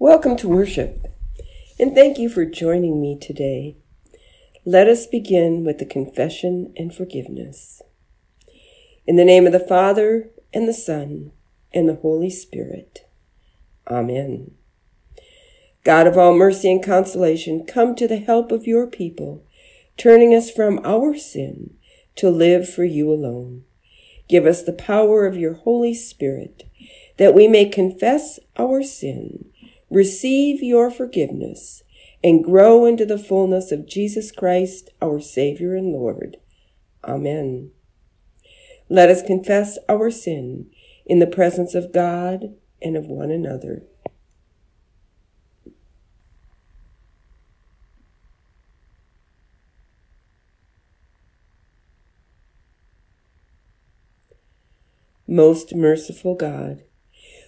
Welcome to worship, and thank you for joining me today. Let us begin with the confession and forgiveness. In the name of the Father, and the Son, and the Holy Spirit. Amen. God of all mercy and consolation, come to the help of your people, turning us from our sin to live for you alone. Give us the power of your Holy Spirit, that we may confess our sin receive your forgiveness, and grow into the fullness of Jesus Christ, our Savior and Lord. Amen. Let us confess our sin in the presence of God and of one another. Most merciful God,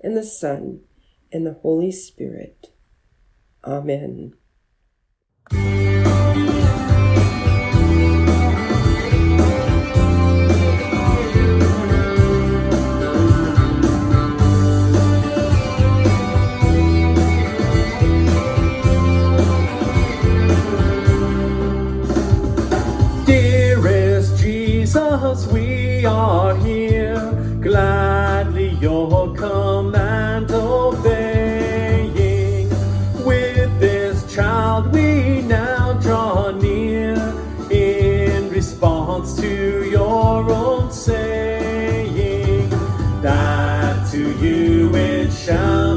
and the Son, and the Holy Spirit. Amen. Dearest Jesus, we are it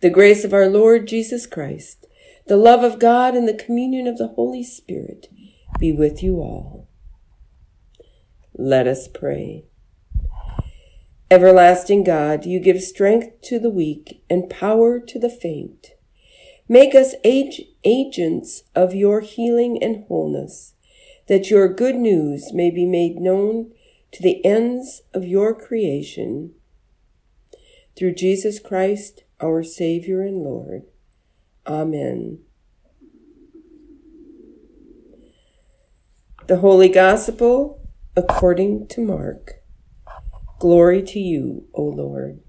The grace of our Lord Jesus Christ, the love of God, and the communion of the Holy Spirit be with you all. Let us pray. Everlasting God, you give strength to the weak and power to the faint. Make us ag- agents of your healing and wholeness, that your good news may be made known to the ends of your creation. Through Jesus Christ, our Savior and Lord. Amen. The Holy Gospel according to Mark. Glory to you, O Lord.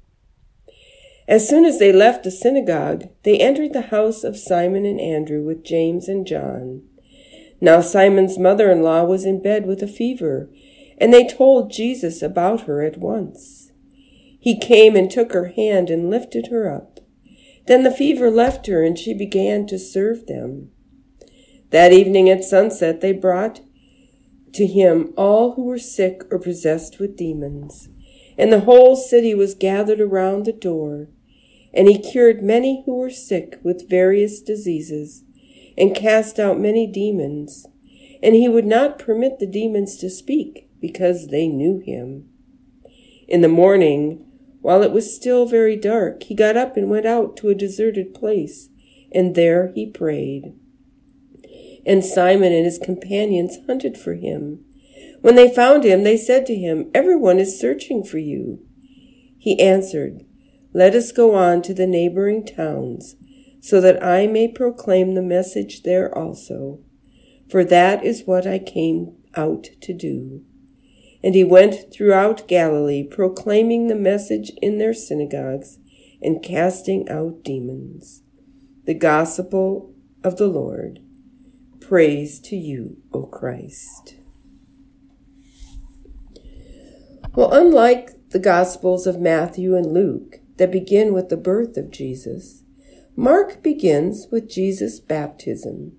As soon as they left the synagogue, they entered the house of Simon and Andrew with James and John. Now Simon's mother in law was in bed with a fever, and they told Jesus about her at once. He came and took her hand and lifted her up. Then the fever left her, and she began to serve them. That evening at sunset, they brought to him all who were sick or possessed with demons, and the whole city was gathered around the door and he cured many who were sick with various diseases, and cast out many demons. And he would not permit the demons to speak, because they knew him. In the morning, while it was still very dark, he got up and went out to a deserted place, and there he prayed. And Simon and his companions hunted for him. When they found him, they said to him, Everyone is searching for you. He answered, let us go on to the neighboring towns, so that I may proclaim the message there also. For that is what I came out to do. And he went throughout Galilee, proclaiming the message in their synagogues and casting out demons. The gospel of the Lord. Praise to you, O Christ. Well, unlike the Gospels of Matthew and Luke, that begin with the birth of Jesus, Mark begins with Jesus' baptism.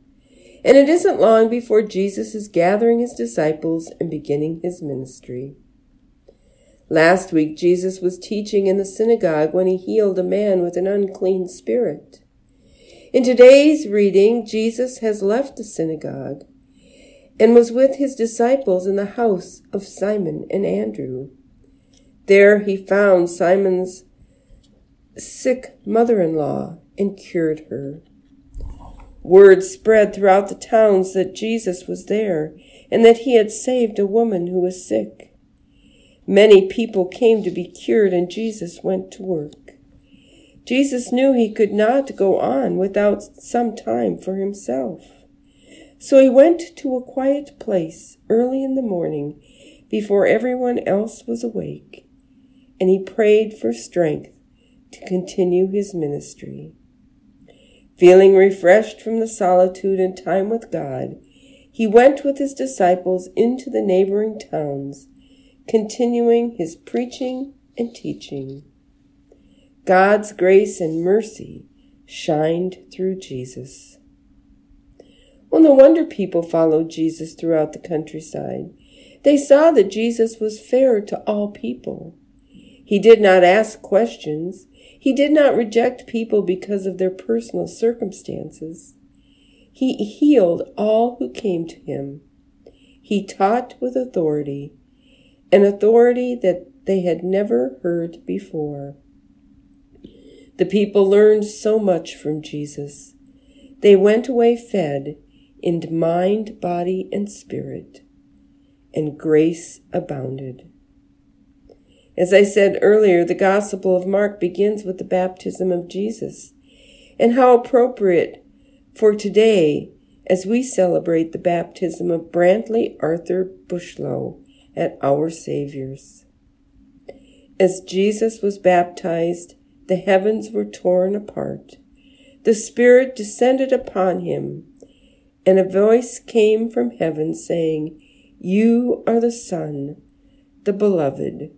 And it isn't long before Jesus is gathering his disciples and beginning his ministry. Last week, Jesus was teaching in the synagogue when he healed a man with an unclean spirit. In today's reading, Jesus has left the synagogue and was with his disciples in the house of Simon and Andrew. There he found Simon's sick mother in law and cured her. Word spread throughout the towns that Jesus was there and that he had saved a woman who was sick. Many people came to be cured, and Jesus went to work. Jesus knew he could not go on without some time for himself. So he went to a quiet place early in the morning before everyone else was awake, and he prayed for strength to continue his ministry. Feeling refreshed from the solitude and time with God, he went with his disciples into the neighboring towns, continuing his preaching and teaching. God's grace and mercy shined through Jesus. Well, no wonder people followed Jesus throughout the countryside. They saw that Jesus was fair to all people. He did not ask questions. He did not reject people because of their personal circumstances. He healed all who came to him. He taught with authority, an authority that they had never heard before. The people learned so much from Jesus. They went away fed in mind, body, and spirit, and grace abounded. As I said earlier, the Gospel of Mark begins with the baptism of Jesus. And how appropriate for today as we celebrate the baptism of Brantley Arthur Bushlow at Our Savior's. As Jesus was baptized, the heavens were torn apart. The Spirit descended upon him, and a voice came from heaven saying, You are the Son, the Beloved.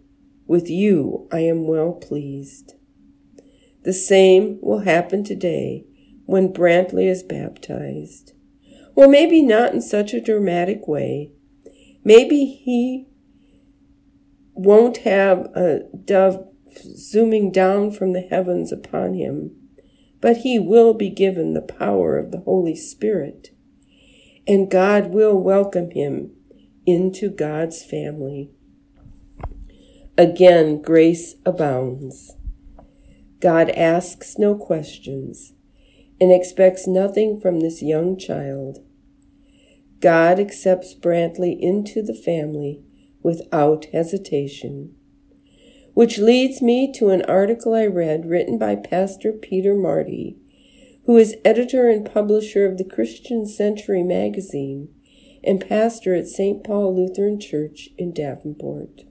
With you I am well pleased. The same will happen today when Brantley is baptized. Well, maybe not in such a dramatic way. Maybe he won't have a dove zooming down from the heavens upon him. but he will be given the power of the Holy Spirit, and God will welcome him into God's family. Again, grace abounds. God asks no questions and expects nothing from this young child. God accepts Brantley into the family without hesitation. Which leads me to an article I read written by Pastor Peter Marty, who is editor and publisher of the Christian Century magazine and pastor at St. Paul Lutheran Church in Davenport.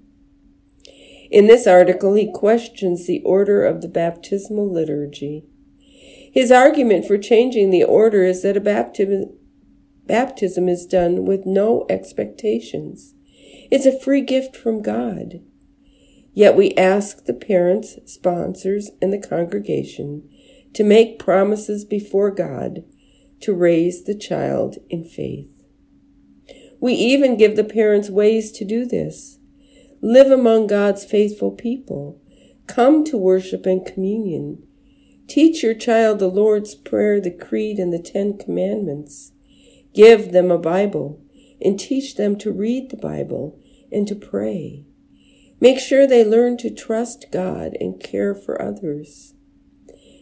In this article, he questions the order of the baptismal liturgy. His argument for changing the order is that a baptism, baptism is done with no expectations. It's a free gift from God. Yet we ask the parents, sponsors, and the congregation to make promises before God to raise the child in faith. We even give the parents ways to do this. Live among God's faithful people. Come to worship and communion. Teach your child the Lord's Prayer, the Creed, and the Ten Commandments. Give them a Bible and teach them to read the Bible and to pray. Make sure they learn to trust God and care for others.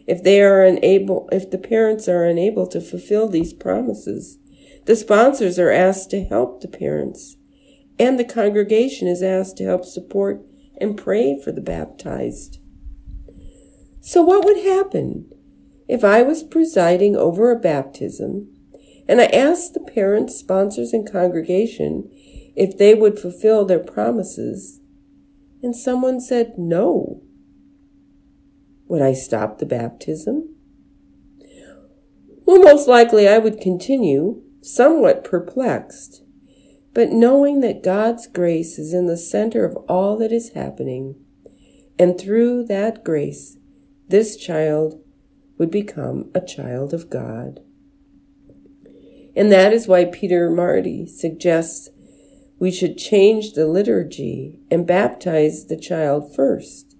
If they are unable, if the parents are unable to fulfill these promises, the sponsors are asked to help the parents and the congregation is asked to help support and pray for the baptized. So, what would happen if I was presiding over a baptism and I asked the parents, sponsors, and congregation if they would fulfill their promises, and someone said no? Would I stop the baptism? Well, most likely I would continue, somewhat perplexed but knowing that God's grace is in the center of all that is happening, and through that grace, this child would become a child of God. And that is why Peter Marty suggests we should change the liturgy and baptize the child first,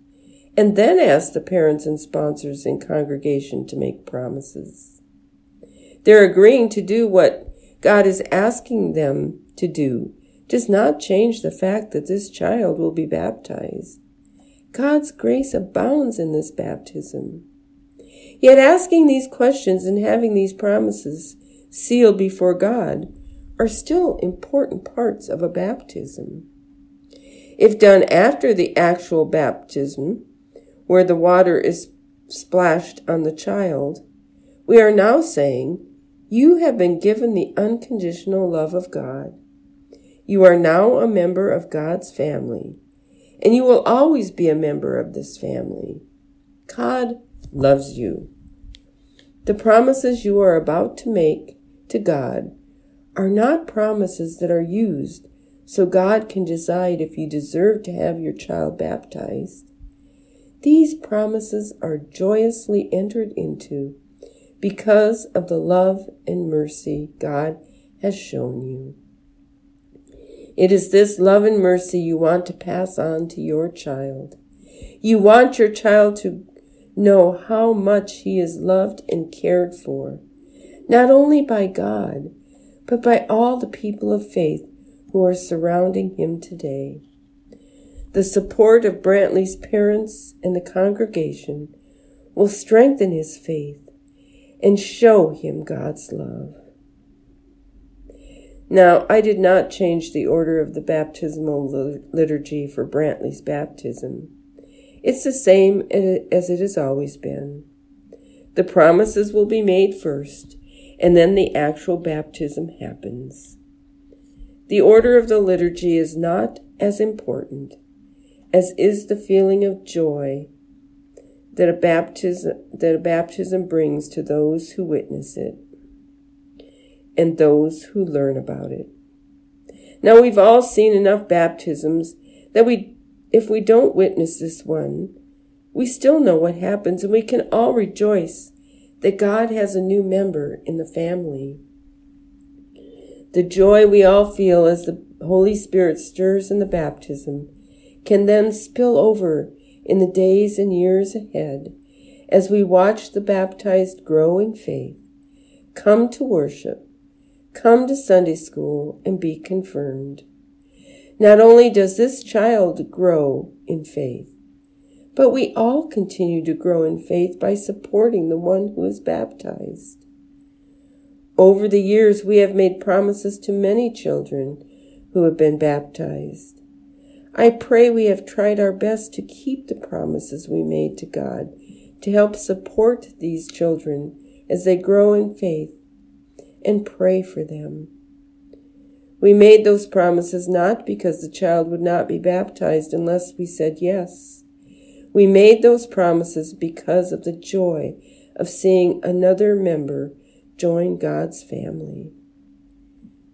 and then ask the parents and sponsors in congregation to make promises. They're agreeing to do what God is asking them to do does not change the fact that this child will be baptized. God's grace abounds in this baptism. Yet asking these questions and having these promises sealed before God are still important parts of a baptism. If done after the actual baptism, where the water is splashed on the child, we are now saying, You have been given the unconditional love of God. You are now a member of God's family, and you will always be a member of this family. God loves you. The promises you are about to make to God are not promises that are used so God can decide if you deserve to have your child baptized. These promises are joyously entered into because of the love and mercy God has shown you. It is this love and mercy you want to pass on to your child. You want your child to know how much he is loved and cared for, not only by God, but by all the people of faith who are surrounding him today. The support of Brantley's parents and the congregation will strengthen his faith and show him God's love. Now, I did not change the order of the baptismal liturgy for Brantley's baptism. It's the same as it has always been. The promises will be made first, and then the actual baptism happens. The order of the liturgy is not as important as is the feeling of joy that a baptism, that a baptism brings to those who witness it and those who learn about it. Now we've all seen enough baptisms that we, if we don't witness this one, we still know what happens and we can all rejoice that God has a new member in the family. The joy we all feel as the Holy Spirit stirs in the baptism can then spill over in the days and years ahead as we watch the baptized grow in faith, come to worship, come to Sunday school, and be confirmed. Not only does this child grow in faith, but we all continue to grow in faith by supporting the one who is baptized. Over the years, we have made promises to many children who have been baptized. I pray we have tried our best to keep the promises we made to God to help support these children as they grow in faith and pray for them. We made those promises not because the child would not be baptized unless we said yes. We made those promises because of the joy of seeing another member join God's family.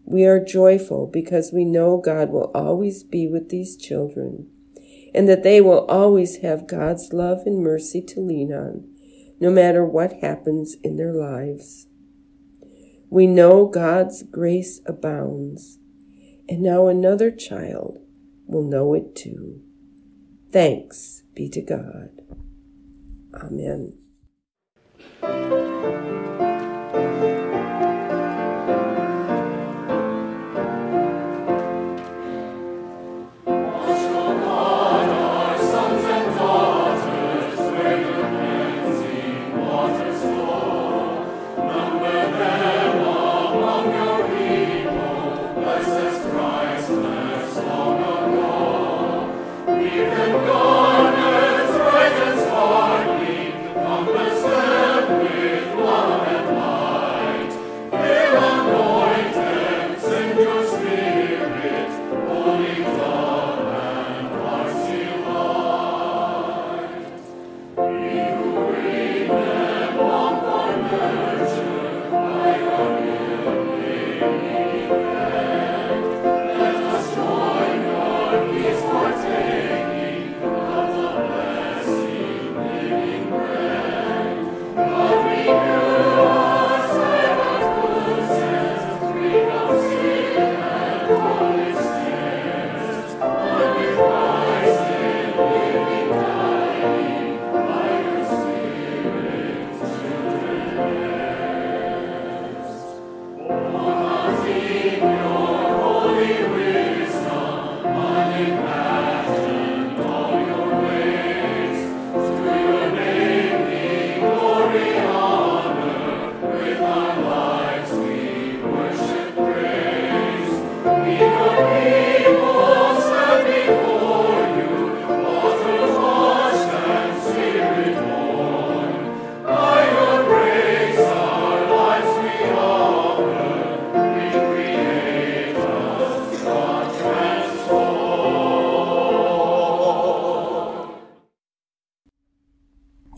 We are joyful because we know God will always be with these children and that they will always have God's love and mercy to lean on, no matter what happens in their lives. We know God's grace abounds, and now another child will know it too. Thanks be to God. Amen.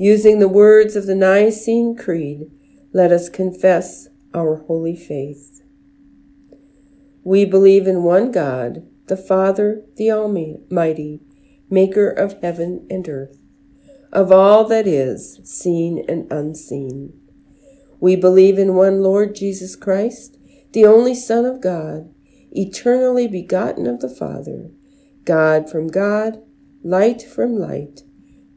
Using the words of the Nicene Creed, let us confess our holy faith. We believe in one God, the Father, the Almighty, maker of heaven and earth, of all that is, seen and unseen. We believe in one Lord Jesus Christ, the only Son of God, eternally begotten of the Father, God from God, light from light,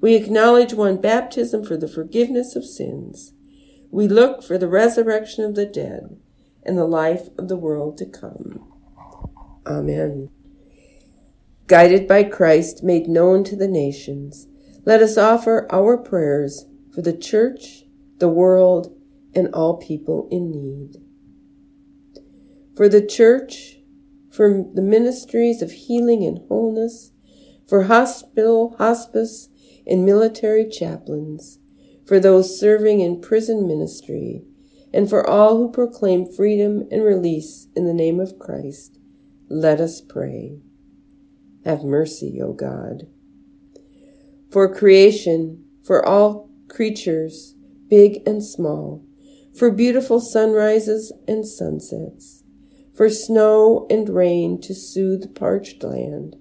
We acknowledge one baptism for the forgiveness of sins. We look for the resurrection of the dead and the life of the world to come. Amen. Guided by Christ, made known to the nations, let us offer our prayers for the church, the world, and all people in need. For the church, for the ministries of healing and wholeness, for hospital, hospice, and military chaplains, for those serving in prison ministry, and for all who proclaim freedom and release in the name of Christ, let us pray. Have mercy, O God. For creation, for all creatures, big and small, for beautiful sunrises and sunsets, for snow and rain to soothe parched land,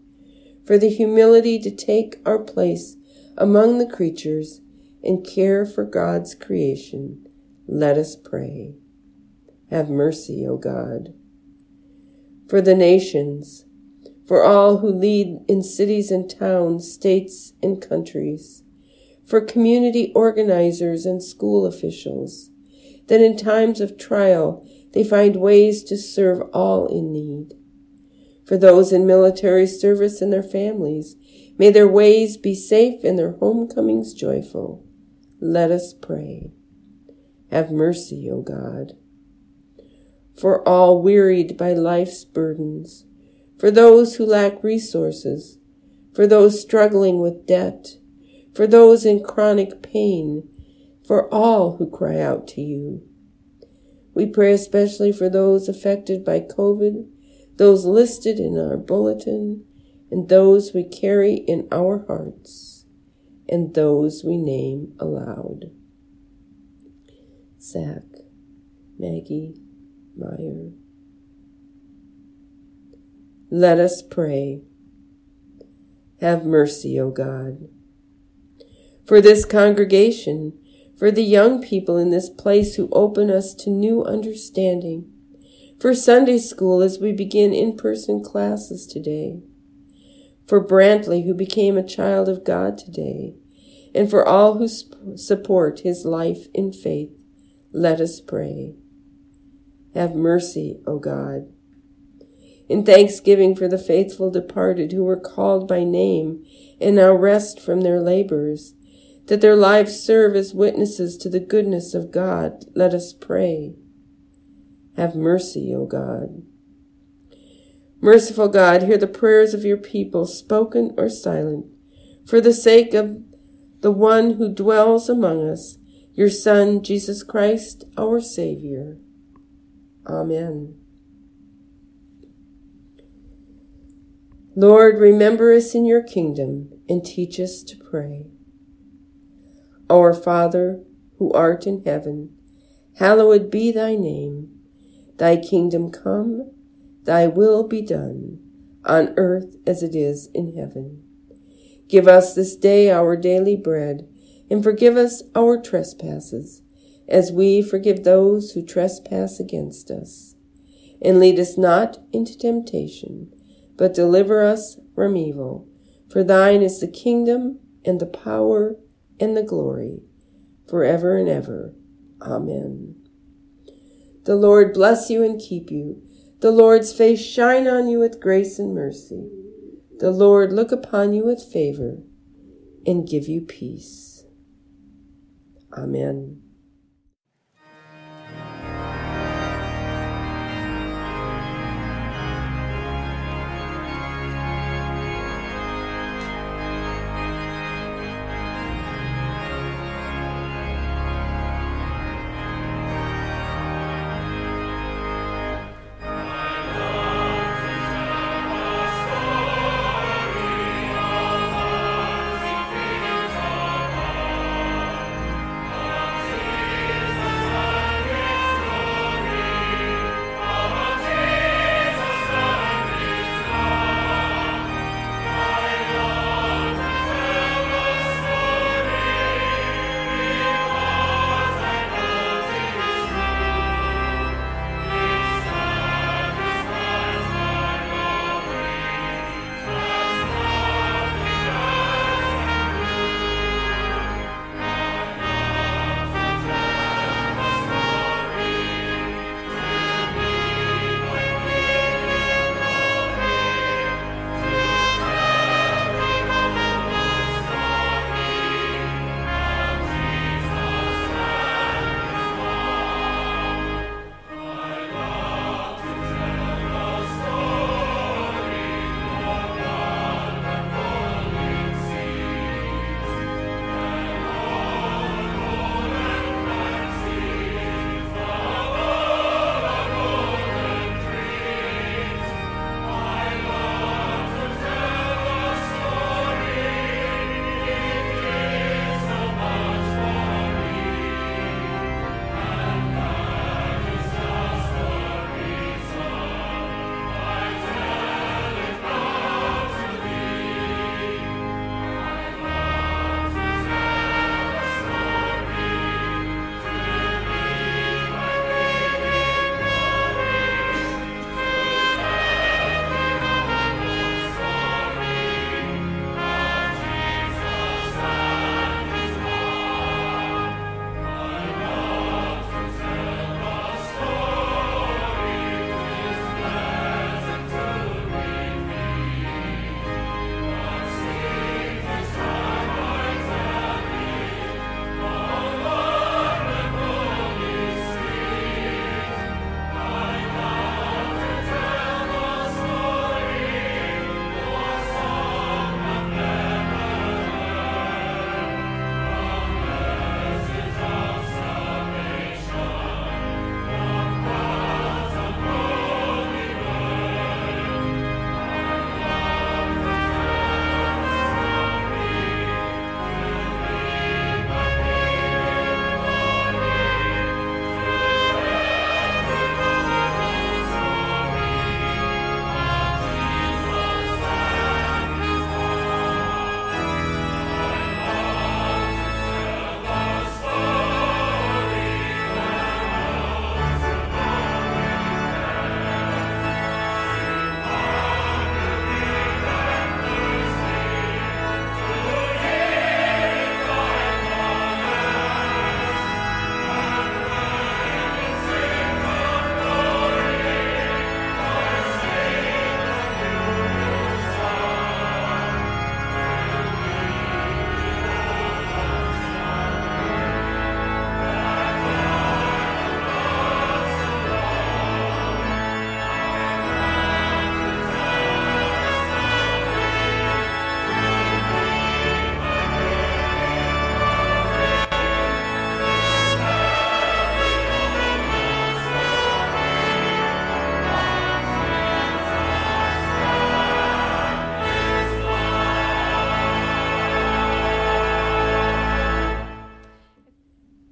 for the humility to take our place among the creatures and care for God's creation, let us pray. Have mercy, O God. For the nations, for all who lead in cities and towns, states and countries, for community organizers and school officials, that in times of trial they find ways to serve all in need. For those in military service and their families, may their ways be safe and their homecomings joyful. Let us pray. Have mercy, O God. For all wearied by life's burdens, for those who lack resources, for those struggling with debt, for those in chronic pain, for all who cry out to you. We pray especially for those affected by COVID those listed in our bulletin, and those we carry in our hearts, and those we name aloud. Zach, Maggie, Meyer. Let us pray. Have mercy, O God. For this congregation, for the young people in this place who open us to new understanding, for Sunday school as we begin in person classes today, for Brantley who became a child of God today, and for all who sp- support his life in faith, let us pray. Have mercy, O God. In thanksgiving for the faithful departed who were called by name and now rest from their labors, that their lives serve as witnesses to the goodness of God, let us pray. Have mercy, O God. Merciful God, hear the prayers of your people, spoken or silent, for the sake of the one who dwells among us, your Son, Jesus Christ, our Savior. Amen. Lord, remember us in your kingdom and teach us to pray. Our Father, who art in heaven, hallowed be thy name. Thy kingdom come, thy will be done, on earth as it is in heaven. Give us this day our daily bread, and forgive us our trespasses, as we forgive those who trespass against us. And lead us not into temptation, but deliver us from evil. For thine is the kingdom, and the power, and the glory, forever and ever. Amen. The Lord bless you and keep you. The Lord's face shine on you with grace and mercy. The Lord look upon you with favor and give you peace. Amen.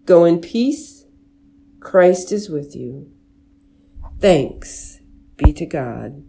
Go in peace. Christ is with you. Thanks be to God.